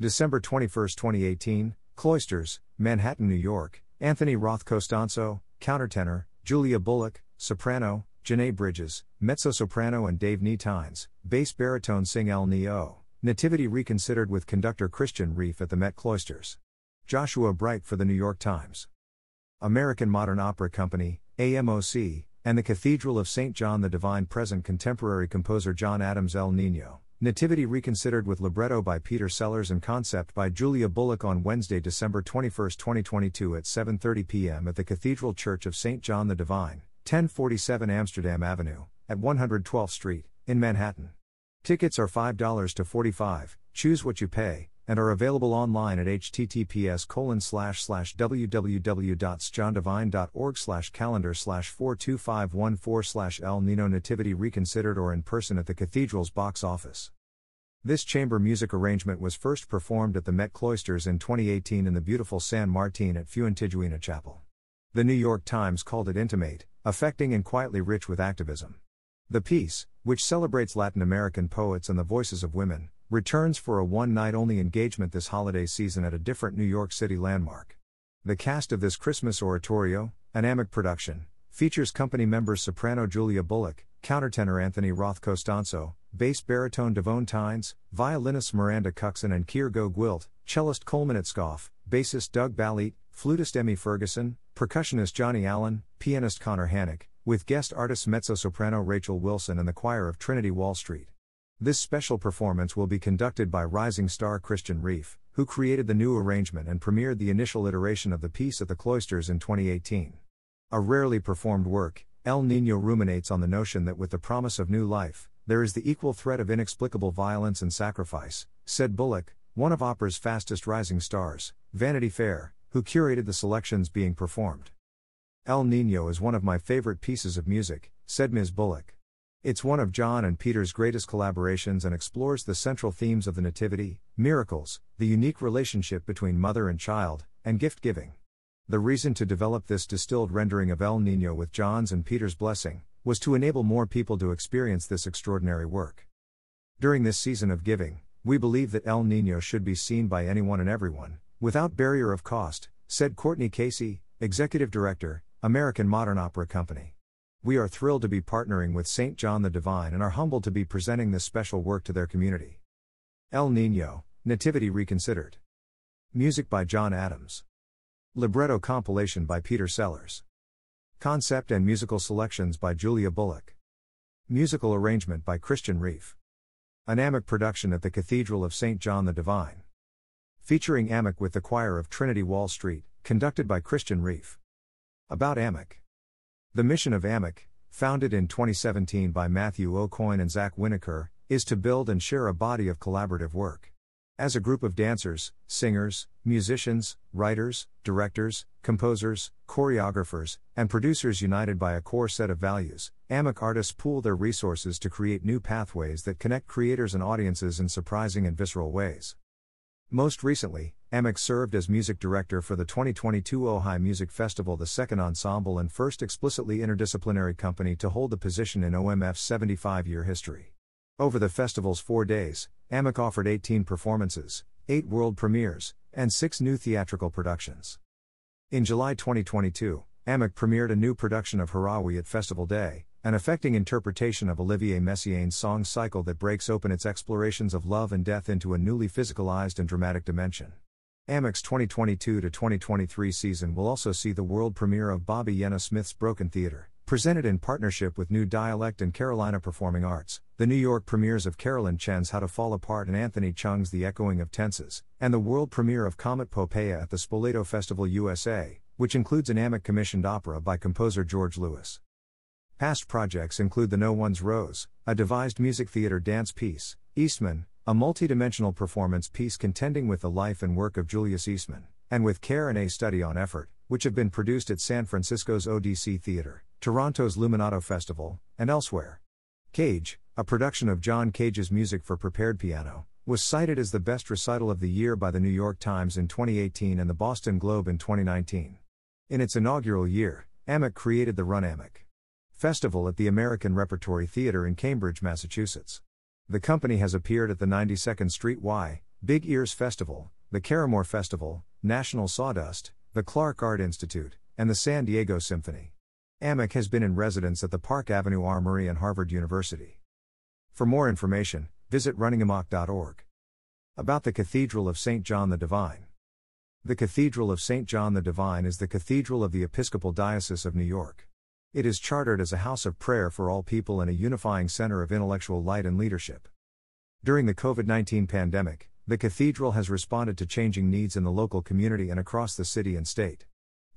December 21, 2018, Cloisters, Manhattan, New York, Anthony Roth Costanzo, countertenor, Julia Bullock, soprano, Janae Bridges, mezzo soprano, and Dave Tines, bass baritone sing El Nino, Nativity Reconsidered with conductor Christian Reif at the Met Cloisters. Joshua Bright for the New York Times. American Modern Opera Company, AMOC, and the Cathedral of St. John the Divine Present contemporary composer John Adams El Nino. Nativity Reconsidered with libretto by Peter Sellars and concept by Julia Bullock on Wednesday, December 21, 2022 at 7:30 p.m. at the Cathedral Church of St. John the Divine, 1047 Amsterdam Avenue, at 112th Street, in Manhattan. Tickets are $5 to 45, choose what you pay, and are available online at https colon slash slash www.sjohndivine.org slash calendar slash 42514 slash El Nino Nativity Reconsidered or in person at the cathedral's box office. This chamber music arrangement was first performed at the Met Cloisters in 2018 in the beautiful San Martin at Fuentidueña Chapel. The New York Times called it intimate, affecting and quietly rich with activism. The piece, which celebrates Latin American poets and the voices of women, returns for a one night only engagement this holiday season at a different New York City landmark. The cast of this Christmas oratorio, an AMOC production, features company members soprano Julia Bullock, countertenor Anthony Roth Costanzo, bass baritone Davóne Tines, violinist Miranda Cuckson and Keir GoGwilt, cellist Coleman Itzkoff, bassist Doug Balliett, flutist Emi Ferguson, percussionist Johnny Allen, pianist Conor Hanick, with guest artists mezzo soprano Rachel Wilson and the choir of Trinity Wall Street. This special performance will be conducted by rising star Christian Reif, who created the new arrangement and premiered the initial iteration of the piece at the Cloisters in 2018. A rarely performed work, El Nino ruminates on the notion that with the promise of new life, there is the equal threat of inexplicable violence and sacrifice, said Bullock, one of opera's fastest rising stars, Vanity Fair, who curated the selections being performed. El Nino is one of my favorite pieces of music, said Ms. Bullock. It's one of John and Peter's greatest collaborations and explores the central themes of the Nativity, miracles, the unique relationship between mother and child, and gift giving. The reason to develop this distilled rendering of El Nino with John's and Peter's blessing was to enable more people to experience this extraordinary work. During this season of giving, we believe that El Nino should be seen by anyone and everyone, without barrier of cost, said Courtney Casey, Executive Director, American Modern Opera Company. We are thrilled to be partnering with St. John the Divine and are humbled to be presenting this special work to their community. El Nino, Nativity Reconsidered. Music by John Adams. Libretto compilation by Peter Sellars. Concept and musical selections by Julia Bullock. Musical arrangement by Christian Reif. An AMOC production at the Cathedral of St. John the Divine. Featuring AMOC with the choir of Trinity Wall Street, conducted by Christian Reif. About AMOC. The mission of AMOC, founded in 2017 by Matthew Aucoin and Zach Winokur, is to build and share a body of collaborative work. As a group of dancers, singers, musicians, writers, directors, composers, choreographers, and producers united by a core set of values, AMOC artists pool their resources to create new pathways that connect creators and audiences in surprising and visceral ways. Most recently, AMOC served as music director for the 2022 Ojai Music Festival, the second ensemble and first explicitly interdisciplinary company to hold the position in OMF's 75 year history. Over the festival's four days, AMOC offered 18 performances, 8 world premieres, and 6 new theatrical productions. In July 2022, AMOC premiered a new production of Harawi at Festival d'Aix, an affecting interpretation of Olivier Messiaen's song cycle that breaks open its explorations of love and death into a newly physicalized and dramatic dimension. AMOC's 2022 2023 season will also see the world premiere of Bobbi Jene Smith's Broken Theater, presented in partnership with New Dialect and Carolina Performing Arts, the New York premieres of Carolyn Chen's How to Fall Apart and Anthony Cheung's The Echoing of Tenses, and the world premiere of Comet Poppea at the Spoleto Festival USA, which includes an AMOC commissioned opera by composer George Lewis. Past projects include The No One's Rose, a devised music theater dance piece, Eastman, a multidimensional performance piece contending with the life and work of Julius Eastman, and with care and a study on effort, which have been produced at San Francisco's ODC Theater, Toronto's Luminato Festival, and elsewhere. Cage, a production of John Cage's music for prepared piano, was cited as the best recital of the year by the New York Times in 2018 and the Boston Globe in 2019. In its inaugural year, AMOC created the Run AMOC. Festival at the American Repertory Theater in Cambridge, Massachusetts. The company has appeared at the 92nd Street Y, Big Ears Festival, the Caramoor Festival, National Sawdust, the Clark Art Institute, and the San Diego Symphony. AMOC has been in residence at the Park Avenue Armory and Harvard University. For more information, visit runningamok.org. About the Cathedral of St. John the Divine. The Cathedral of St. John the Divine is the cathedral of the Episcopal Diocese of New York. It is chartered as a house of prayer for all people and a unifying center of intellectual light and leadership. During the COVID 19 pandemic, the cathedral has responded to changing needs in the local community and across the city and state.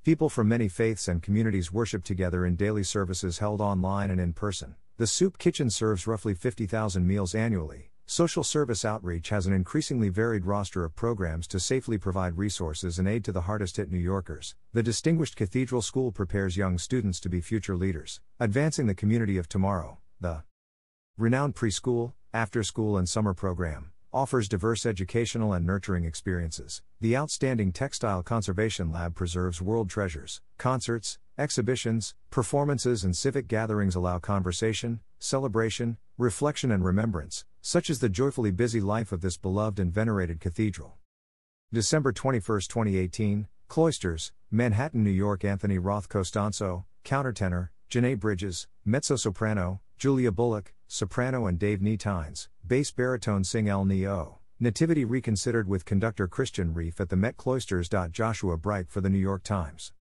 People from many faiths and communities worship together in daily services held online and in person. The soup kitchen serves roughly 50,000 meals annually. Social service outreach has an increasingly varied roster of programs to safely provide resources and aid to the hardest hit New Yorkers. The Distinguished Cathedral School prepares young students to be future leaders, advancing the community of tomorrow. The renowned preschool, after school, and summer program offers diverse educational and nurturing experiences. The outstanding Textile Conservation Lab preserves world treasures. Concerts, exhibitions, performances, and civic gatherings allow conversation, celebration, reflection, and remembrance, such as the joyfully busy life of this beloved and venerated cathedral. December 21, 2018, Cloisters, Manhattan, New York Anthony Roth Costanzo, countertenor, Janae Bridges, mezzo soprano, Julia Bullock, soprano and Dave Tines, bass baritone sing El Nino. Oh, nativity reconsidered with conductor Christian Reif at the Met Cloisters. Joshua Bright for the New York Times.